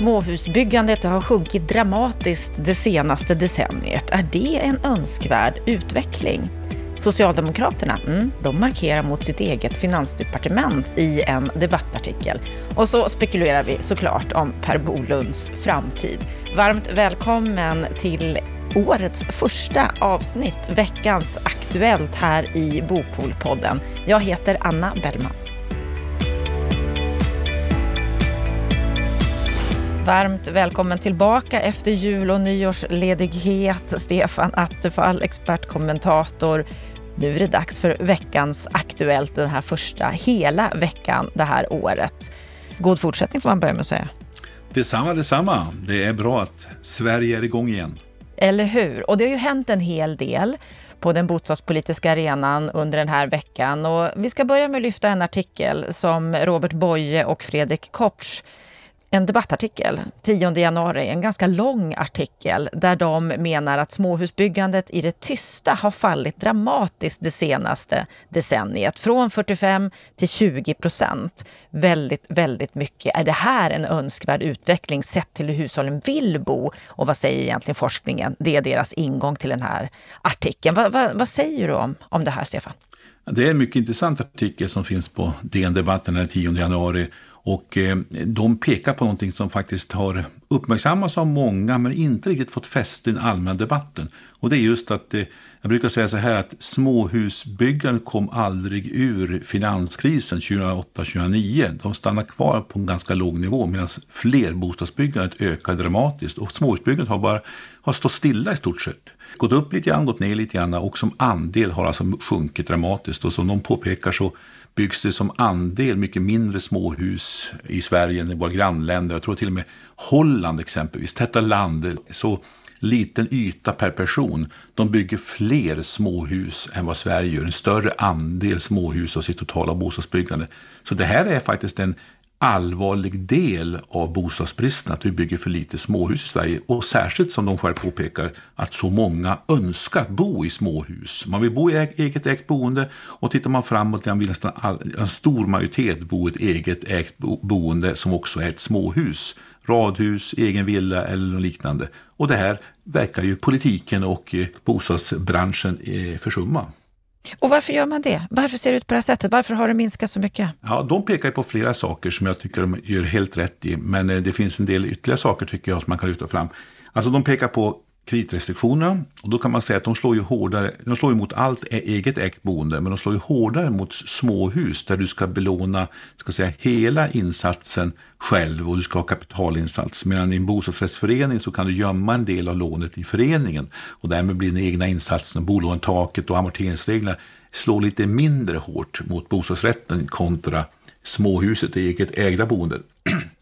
Småhusbyggandet har sjunkit dramatiskt det senaste decenniet. Är det en önskvärd utveckling? Socialdemokraterna, mm, de markerar mot sitt eget finansdepartement i en debattartikel. Och så spekulerar vi såklart om Per Bolunds framtid. Varmt välkommen till årets första avsnitt, veckans Aktuellt här i Bopolpodden. Jag heter Anna Bellman. Varmt välkommen tillbaka efter jul och nyårsledighet, Stefan Attefall, expertkommentator. Nu är det dags för veckans Aktuellt, den här första hela veckan det här året. God fortsättning får man börja med att säga. Detsamma, detsamma. Det är bra att Sverige är igång igen. Eller hur? Och det har ju hänt en hel del på den bostadspolitiska arenan under den här veckan. Och vi ska börja med att lyfta en artikel som Robert Boye och Fredrik Kopsch en debattartikel 10 januari, en ganska lång artikel där de menar att småhusbyggandet i det tysta har fallit dramatiskt det senaste decenniet. Från 45 till 20 procent. Väldigt, väldigt mycket. Är det här en önskvärd utveckling sett till hur hushållen vill bo? Och vad säger egentligen forskningen? Det är deras ingång till den här artikeln. Va, va, vad säger du om, om det här, Stefan? Det är en mycket intressant artikel som finns på DN Debatten den 10 januari och eh, de pekar på någonting som faktiskt har uppmärksammats av många men inte riktigt fått fäste i den allmänna debatten. Och det är just att, eh, jag brukar säga så här att småhusbyggandet kom aldrig ur finanskrisen 2008-2009. De stannade kvar på en ganska låg nivå medan flerbostadsbyggandet ökar dramatiskt. Och småhusbyggandet har bara har stått stilla i stort sett. Gått upp lite grann, gått ner lite grann och som andel har alltså sjunkit dramatiskt. Och som de påpekar så byggs det som andel mycket mindre småhus i Sverige än i våra grannländer. Jag tror till och med Holland exempelvis, detta land, så liten yta per person. De bygger fler småhus än vad Sverige gör, en större andel småhus av sitt totala bostadsbyggande. Så det här är faktiskt en allvarlig del av bostadsbristen att vi bygger för lite småhus i Sverige. Och särskilt som de själv påpekar att så många önskar bo i småhus. Man vill bo i eget ägt boende och tittar man framåt vill nästan all, en stor majoritet bo i ett eget ägt boende som också är ett småhus. Radhus, egen villa eller något liknande. Och det här verkar ju politiken och eh, bostadsbranschen eh, försumma. Och varför gör man det? Varför ser det ut på det här sättet? Varför har det minskat så mycket? Ja, de pekar på flera saker som jag tycker de gör helt rätt i. Men eh, det finns en del ytterligare saker tycker jag som man kan lyfta fram. Alltså de pekar på kreditrestriktionerna. Och då kan man säga att de slår ju hårdare, de slår mot allt e- eget ägt boende, men de slår ju hårdare mot småhus där du ska belåna ska säga, hela insatsen själv och du ska ha kapitalinsats. Medan i en bostadsrättsförening så kan du gömma en del av lånet i föreningen och därmed blir den egna insatsen, bolånetaket och amorteringsreglerna slår lite mindre hårt mot bostadsrätten kontra småhuset, det eget ägda boendet.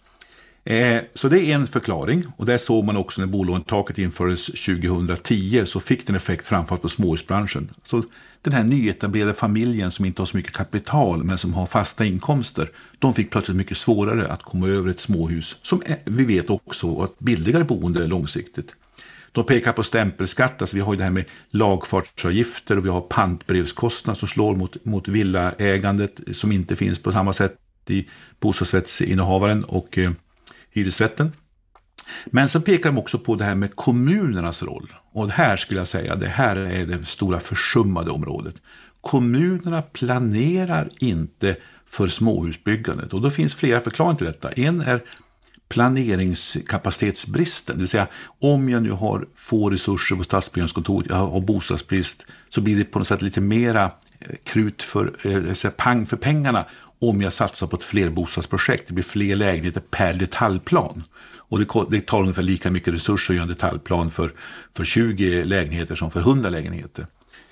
Eh, så det är en förklaring och det såg man också när bolånetaket infördes 2010 så fick den effekt framförallt på småhusbranschen. Så den här nyetablerade familjen som inte har så mycket kapital men som har fasta inkomster, de fick plötsligt mycket svårare att komma över ett småhus som eh, vi vet också var ett billigare boende långsiktigt. De pekar på stämpelskatt, alltså vi har ju det här med lagfartsavgifter och vi har pantbrevskostnad som slår mot, mot villaägandet som inte finns på samma sätt i bostadsrättsinnehavaren och eh, hyresrätten. Men sen pekar de också på det här med kommunernas roll. Och det här skulle jag säga, det här är det stora försummade området. Kommunerna planerar inte för småhusbyggandet och då finns flera förklaringar till detta. En är planeringskapacitetsbristen, det vill säga om jag nu har få resurser på stadsbyggnadskontoret, jag har bostadsbrist, så blir det på något sätt lite mera eh, krut för, eh, pang för pengarna om jag satsar på ett flerbostadsprojekt. Det blir fler lägenheter per detaljplan. Och det, det tar ungefär lika mycket resurser att göra en detaljplan för, för 20 lägenheter som för 100 lägenheter.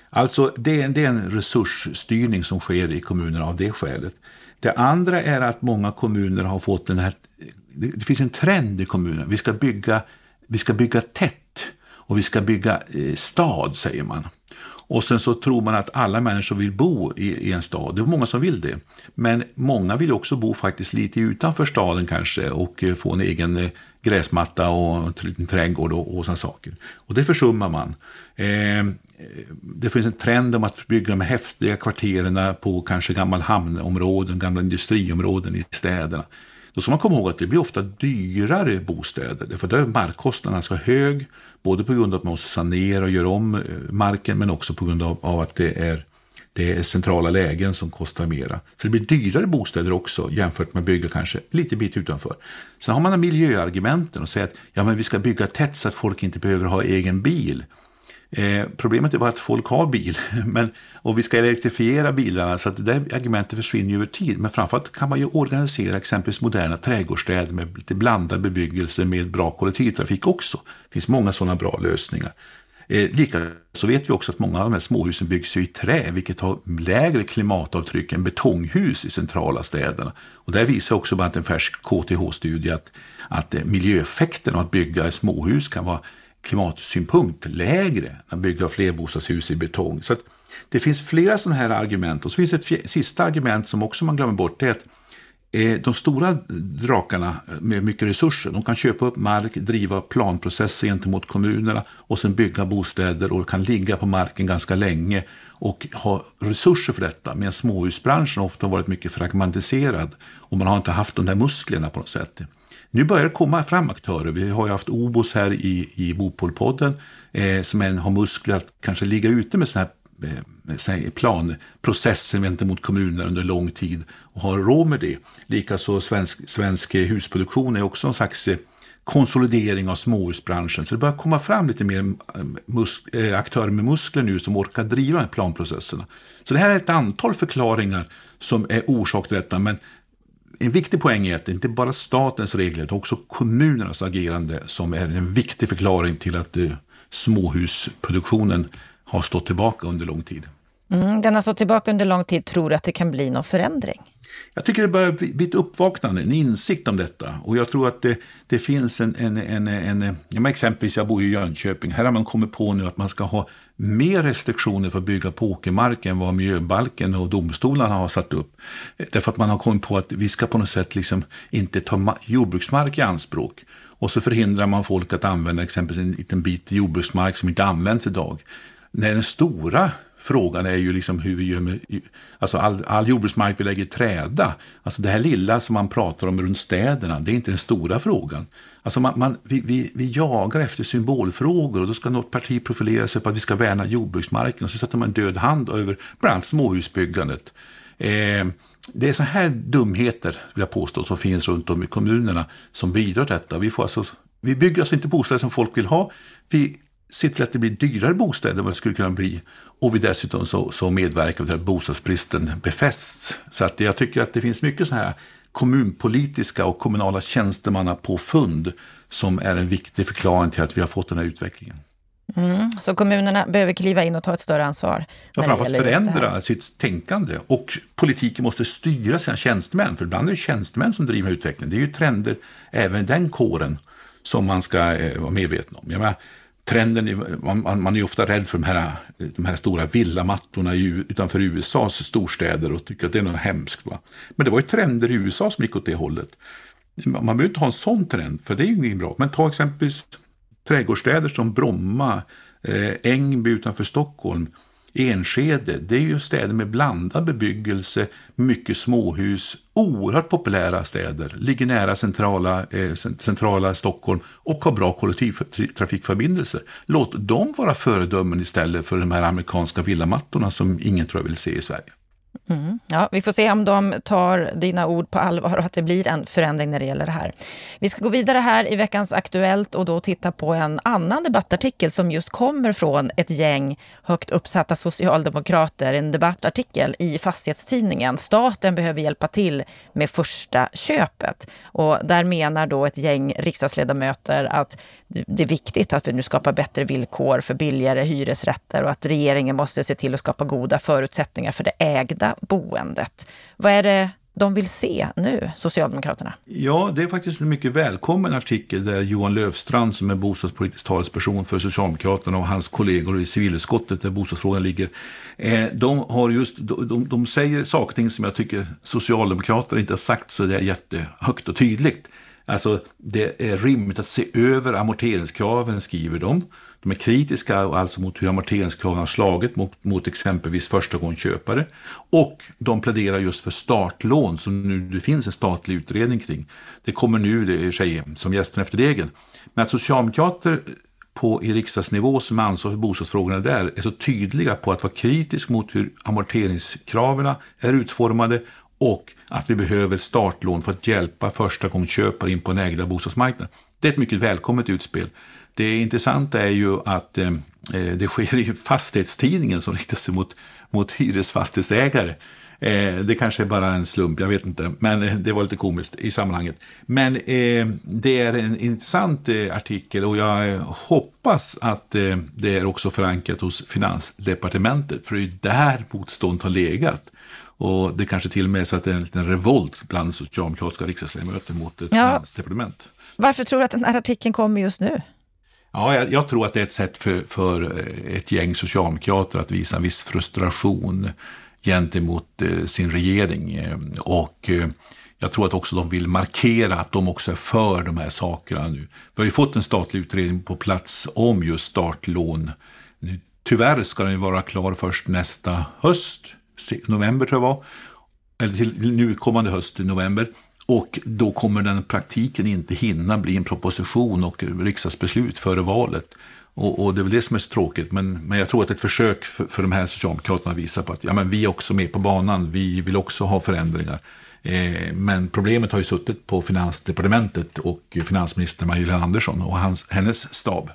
Alltså det är, det är en resursstyrning som sker i kommunerna av det skälet. Det andra är att många kommuner har fått den här, det, det finns en trend i kommunerna, vi ska bygga, vi ska bygga tätt och vi ska bygga eh, stad säger man. Och sen så tror man att alla människor vill bo i, i, en stad. Det är många som vill det. Men många vill också bo faktiskt lite utanför staden kanske och eh, få en egen eh, gräsmatta och en liten trädgård och, och sådana saker. Och det försummar man. Eh, det finns en trend om att bygga de häftiga kvarteren på kanske gamla hamnområden, gamla industriområden i städerna. Då ska man komma ihåg att det blir ofta dyrare bostäder. för där är markkostnaden ganska hög. Både på grund av att man måste sanera och göra om eh, marken men också på grund av, av att det är, det är centrala lägen som kostar mera. Så det blir dyrare bostäder också jämfört med att bygga kanske lite bit utanför. Sen har man miljöargumenten och säger att ja, men vi ska bygga tätt så att folk inte behöver ha egen bil. Eh, problemet är bara att folk har bil men, och vi ska elektrifiera bilarna så att det där argumentet försvinner över tid. Men framförallt kan man ju organisera exempelvis moderna trädgårdsstäder med lite blandad bebyggelse med bra kollektivtrafik också. Det finns många sådana bra lösningar. Eh, Likaså vet vi också att många av de här småhusen byggs i trä, vilket har lägre klimatavtryck än betonghus i centrala städerna. Och där visar också bland annat en färsk KTH-studie att, att miljöeffekten av att bygga småhus kan vara klimatsynpunkt lägre än att bygga flerbostadshus i betong. Så det finns flera sådana här argument. Och så finns ett sista argument som också man glömmer bort. Det är att eh, de stora drakarna med mycket resurser, de kan köpa upp mark, driva planprocesser gentemot kommunerna och sen bygga bostäder och kan ligga på marken ganska länge och ha resurser för detta. Medan småhusbranschen ofta har varit mycket fragmentiserad och man har inte haft de där musklerna på något sätt. Nu börjar det komma fram aktörer. Vi har ju haft Obos här i, i Bopolpodden eh, som en, har muskler att kanske ligga ute med sådana här eh, planprocesser gentemot kommuner under lång tid och har råd med det. Likaså svensk, svensk husproduktion är också en slags eh, konsolidering av småhusbranschen. Så det börjar komma fram lite mer eh, eh, aktörer med muskler nu som orkar driva de här planprocesserna. Så det här är ett antal förklaringar som är orsak till detta. Men en viktig poäng är att det inte bara statens regler, utan också kommunernas agerande som är en viktig förklaring till att eh, småhusproduktionen har stått tillbaka under lång tid. Mm, den har stått tillbaka under lång tid. Tror du att det kan bli någon förändring? Jag tycker det börjar bli ett uppvaknande, en insikt om detta. Och jag tror att det, det finns en, en, en, en, ja, exempelvis jag bor i Jönköping, här har man kommit på nu att man ska ha mer restriktioner för att bygga på åkermark än vad miljöbalken och domstolarna har satt upp. Därför att man har kommit på att vi ska på något sätt liksom inte ta jordbruksmark i anspråk. Och så förhindrar man folk att använda exempelvis en liten bit jordbruksmark som inte används idag. När den stora frågan är ju liksom hur vi gör med alltså all, all jordbruksmark vi lägger i träda. Alltså det här lilla som man pratar om runt städerna, det är inte den stora frågan. Alltså man, man, vi, vi, vi jagar efter symbolfrågor och då ska något parti profilera sig på att vi ska värna jordbruksmarken och så sätter man en död hand över bland annat småhusbyggandet. Eh, det är så här dumheter, vill jag påstå, som finns runt om i kommunerna som bidrar till detta. Vi, får alltså, vi bygger alltså inte bostäder som folk vill ha. Vi ser till att det blir dyrare bostäder än vad det skulle kunna bli. Och vi dessutom så, så medverkar till att bostadsbristen befästs. Så att jag tycker att det finns mycket så här kommunpolitiska och kommunala tjänstemannapåfund som är en viktig förklaring till att vi har fått den här utvecklingen. Mm, så kommunerna behöver kliva in och ta ett större ansvar? Ja, framförallt förändra sitt tänkande. Och politiken måste styra sina tjänstemän, för ibland är det tjänstemän som driver utvecklingen. Det är ju trender även i den kåren som man ska eh, vara medveten om. Jag menar, trenden, man, man är ju ofta rädd för de här, de här stora villamattorna utanför USAs storstäder och tycker att det är något hemskt. Va? Men det var ju trender i USA som gick åt det hållet. Man behöver inte ha en sån trend, för det är ju inget bra. Men ta exempelvis trädgårdsstäder som Bromma, eh, Ängby utanför Stockholm. Enskede, det är ju städer med blandad bebyggelse, mycket småhus, oerhört populära städer, ligger nära centrala, eh, centrala Stockholm och har bra kollektivtrafikförbindelser. Låt dem vara föredömen istället för de här amerikanska villamattorna som ingen tror jag vill se i Sverige. Mm. Ja, vi får se om de tar dina ord på allvar och att det blir en förändring när det gäller det här. Vi ska gå vidare här i veckans Aktuellt och då titta på en annan debattartikel som just kommer från ett gäng högt uppsatta socialdemokrater. En debattartikel i Fastighetstidningen. Staten behöver hjälpa till med första köpet. Och där menar då ett gäng riksdagsledamöter att det är viktigt att vi nu skapar bättre villkor för billigare hyresrätter och att regeringen måste se till att skapa goda förutsättningar för det ägda boendet. Vad är det de vill se nu, Socialdemokraterna? Ja, det är faktiskt en mycket välkommen artikel där Johan Löfstrand som är bostadspolitisk talesperson för Socialdemokraterna och hans kollegor i civilutskottet där bostadsfrågan ligger. Eh, de, har just, de, de säger saker och ting som jag tycker Socialdemokraterna inte har sagt så där jättehögt och tydligt. Alltså, det är rimligt att se över amorteringskraven, skriver de. De är kritiska alltså mot hur amorteringskraven har slagit mot, mot exempelvis förstagångsköpare. Och de pläderar just för startlån som nu det finns en statlig utredning kring. Det kommer nu det är sig, som gästen efter degen. Men att socialdemokrater på i riksdagsnivå som ansvarar för bostadsfrågorna där är så tydliga på att vara kritisk mot hur amorteringskraven är utformade och att vi behöver startlån för att hjälpa förstagångsköpare in på den ägda bostadsmarknaden. Det är ett mycket välkommet utspel. Det intressanta är ju att eh, eh, det sker i fastighetstidningen som riktar sig mot, mot hyresfastighetsägare. Eh, det kanske är bara en slump, jag vet inte, men eh, det var lite komiskt i sammanhanget. Men eh, det är en intressant eh, artikel och jag hoppas att det är också förankrat hos Finansdepartementet, för det är där motstånd har legat. Och det kanske till och med är så att det är en liten revolt bland socialdemokratiska riksdagsledamöter mot ett ja. finansdepartement. Varför tror du att den här artikeln kommer just nu? Ja, jag, jag, tror att det är ett sätt för, för eh, ett gäng socialdemokrater att visa en viss frustration gentemot eh, sin regering. Eh, och eh, jag tror att också de vill markera att de också är för de här sakerna nu. Vi har ju fått en statlig utredning på plats om just startlån. Nu, tyvärr ska den vara klar först nästa höst, november tror jag var. Eller till nu kommande höst i november. Och då kommer den praktiken inte hinna bli en proposition och riksdagsbeslut före valet. Och, och, det är väl det som är så tråkigt. Men, men jag tror att ett försök för, för de här Socialdemokraterna visar på att ja, men vi är också med på banan. Vi vill också ha förändringar. Eh, men problemet har ju suttit på Finansdepartementet och finansminister Magdalena Andersson och hans, hennes stab.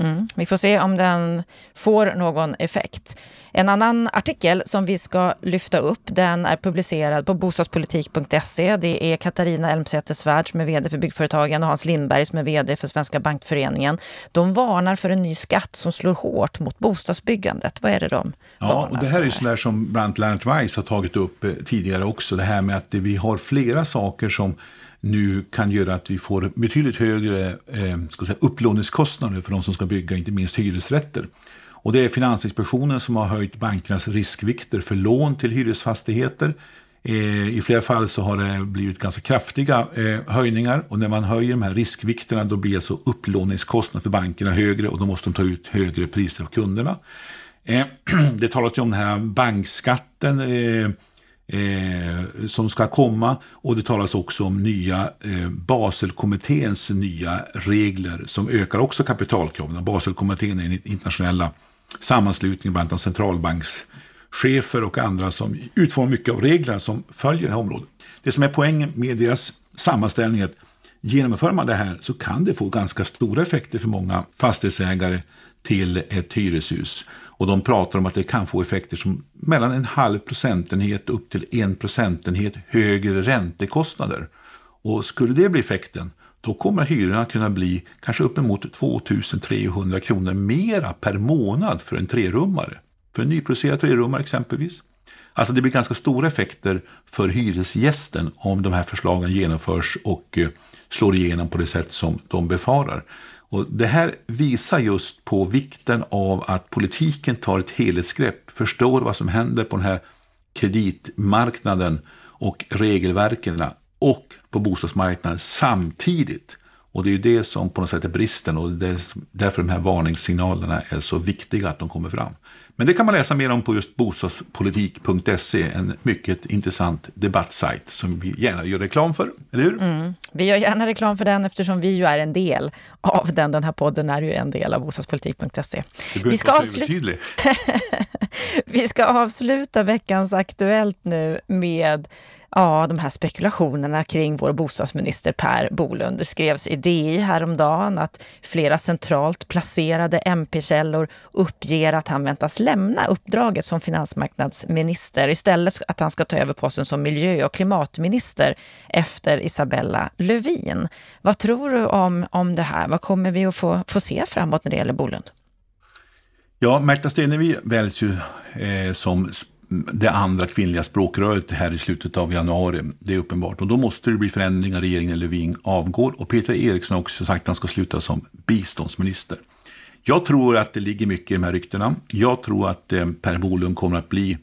Mm. Vi får se om den får någon effekt. En annan artikel som vi ska lyfta upp, den är publicerad på bostadspolitik.se. Det är Katarina Elmsäter Svärd som är vd för Byggföretagen och Hans Lindberg som är vd för Svenska Bankföreningen. De varnar för en ny skatt som slår hårt mot bostadsbyggandet. Vad är det de Ja, och det här för? är sådär som bland annat Lennart Weiss har tagit upp eh, tidigare också. Det här med att vi har flera saker som nu kan göra att vi får betydligt högre eh, ska säga, upplåningskostnader för de som ska bygga, inte minst hyresrätter. Och det är Finansinspektionen som har höjt bankernas riskvikter för lån till hyresfastigheter. Eh, I flera fall så har det blivit ganska kraftiga eh, höjningar och när man höjer de här riskvikterna då blir alltså upplåningskostnaden för bankerna högre och då måste de ta ut högre priser av kunderna. Eh, det talas ju om den här bankskatten eh, eh, som ska komma. Och det talas också om nya eh, Baselkommitténs nya regler som ökar också kapitalkraven. Baselkommittén är den internationella sammanslutningen bland annat centralbankschefer och andra som utformar mycket av reglerna som följer det här området. Det som är poängen med deras sammanställning är att genomför man det här så kan det få ganska stora effekter för många fastighetsägare till ett hyreshus. Och de pratar om att det kan få effekter som mellan en halv procentenhet upp till en procentenhet högre räntekostnader. Och skulle det bli effekten, då kommer hyrorna kunna bli kanske uppemot 2300 kronor mera per månad för en trerummare. För en nyproducerad trerummare exempelvis. Alltså det blir ganska stora effekter för hyresgästen om de här förslagen genomförs och eh, slår igenom på det sätt som de befarar. Och det här visar just på vikten av att politiken tar ett helhetsgrepp, förstår vad som händer på den här kreditmarknaden och regelverken och på bostadsmarknaden samtidigt. Och det är ju det som på något sätt är bristen och det är därför de här varningssignalerna är så viktiga att de kommer fram. Men det kan man läsa mer om på just bostadspolitik.se, en mycket intressant debattsajt som vi gärna gör reklam för, eller hur? Mm. Vi gör gärna reklam för den eftersom vi ju är en del av den. Den här podden är ju en del av bostadspolitik.se. Vi ska, avsluta... vi ska avsluta veckans Aktuellt nu med ja, de här spekulationerna kring vår bostadsminister Per Bolund. Det skrevs i DI häromdagen att flera centralt placerade MP-källor uppger att han väntas lämna uppdraget som finansmarknadsminister istället att han ska ta över posten som miljö och klimatminister efter Isabella Lövin. Vad tror du om, om det här? Vad kommer vi att få, få se framåt när det gäller Bolund? Ja, Märta Stenevi väljs ju eh, som det andra kvinnliga språkröret här i slutet av januari. Det är uppenbart. Och då måste det bli förändringar. Regeringen Löfven avgår. Och Peter Eriksson har också sagt att han ska sluta som biståndsminister. Jag tror att det ligger mycket i de här ryktena. Jag tror att eh, Per Bolund kommer att bli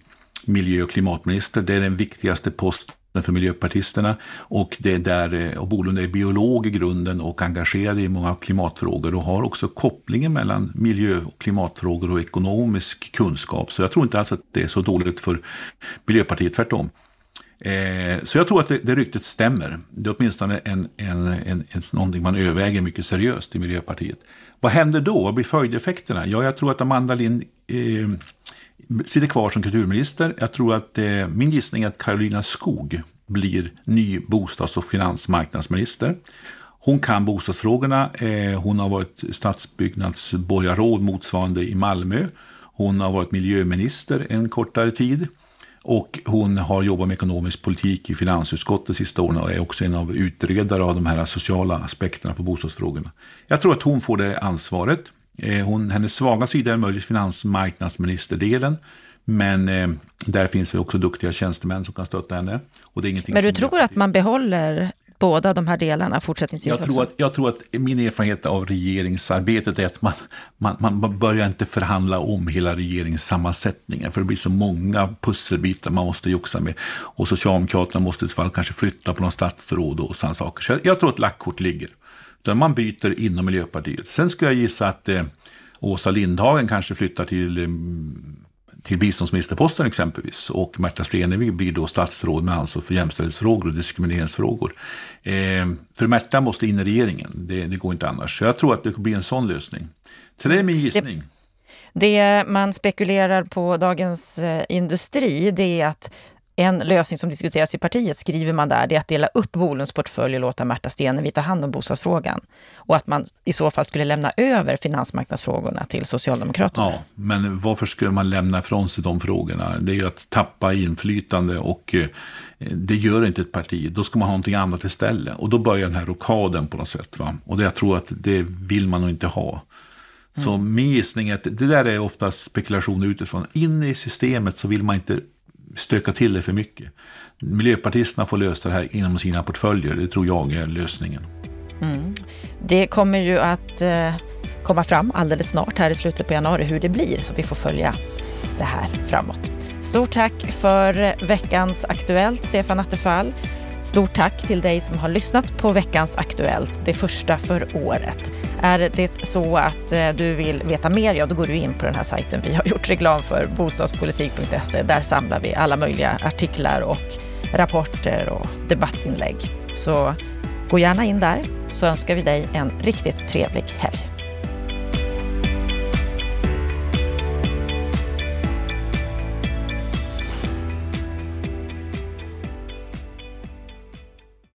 miljö och klimatminister. Det är den viktigaste posten för miljöpartisterna. Och, det är där, eh, och Bolund är biolog i grunden och engagerad i många klimatfrågor och har också kopplingen mellan miljö och klimatfrågor och ekonomisk kunskap. Så jag tror inte alls att det är så dåligt för Miljöpartiet, tvärtom. Eh, så jag tror att det, det ryktet stämmer. Det är åtminstone en, en, en, en, någonting man överväger mycket seriöst i Miljöpartiet. Vad händer då? Vad blir följdeffekterna? Ja, jag tror att Amanda Lind eh, sitter kvar som kulturminister. Jag tror att eh, min gissning är att Karolina Skog blir ny bostads och finansmarknadsminister. Hon kan bostadsfrågorna. Eh, hon har varit stadsbyggnadsborgarråd motsvarande i Malmö. Hon har varit miljöminister en kortare tid. Och hon har jobbat med ekonomisk politik i finansutskottet de sista åren och är också en av utredare av de här sociala aspekterna på bostadsfrågorna. Jag tror att hon får det ansvaret. Eh, hon, hennes svaga sida är möjligtvis finansmarknadsministerdelen. Men eh, där finns det också duktiga tjänstemän som kan stötta henne. Och det är men du tror att man behåller båda de här delarna fortsättningsvis jag tror, att, jag tror att min erfarenhet av regeringsarbetet är att man, man, man börjar inte förhandla om hela regeringssammansättningen. För det blir så många pusselbitar man måste joxa med. Och Socialdemokraterna måste i så fall kanske flytta på någon statsråd och sådana saker. Så jag, jag tror att lackkort ligger. Utan man byter inom Miljöpartiet. Sen skulle jag gissa att eh, Åsa Lindhagen kanske flyttar till eh, till biståndsministerposten exempelvis. Och Märta Stenevi blir då statsråd med ansvar för jämställdhetsfrågor och diskrimineringsfrågor. Eh, för Märta måste in i regeringen, det, det, går inte annars. Så jag tror att det blir en sån lösning. Så det är min gissning. Det, det man spekulerar på Dagens eh, Industri, det är att en lösning som diskuteras i partiet, skriver man där, det är att dela upp Bolunds portfölj och låta Märta Stenevi ta hand om bostadsfrågan. Och att man i så fall skulle lämna över finansmarknadsfrågorna till Socialdemokraterna. Ja, men varför skulle man lämna ifrån sig de frågorna? Det är ju att tappa inflytande och eh, det gör inte ett parti. Då ska man ha någonting annat istället. Och då börjar den här rokaden på något sätt. Va? Och det, jag tror att det vill man nog inte ha. Så mm. min gissning är att det där är ofta spekulationer utifrån. In i systemet så vill man inte stöka till det för mycket. Miljöpartisterna får lösa det här inom sina portföljer. Det tror jag är lösningen. Mm. Det kommer ju att eh, komma fram alldeles snart här i slutet på januari hur det blir, så vi får följa det här framåt. Stort tack för veckans Aktuellt, Stefan Attefall. Stort tack till dig som har lyssnat på veckans Aktuellt, det första för året. Är det så att eh, du vill veta mer, ja då går du in på den här sajten vi har gjort reklam för, bostadspolitik.se. Där samlar vi alla möjliga artiklar och rapporter och debattinlägg. Så gå gärna in där så önskar vi dig en riktigt trevlig helg.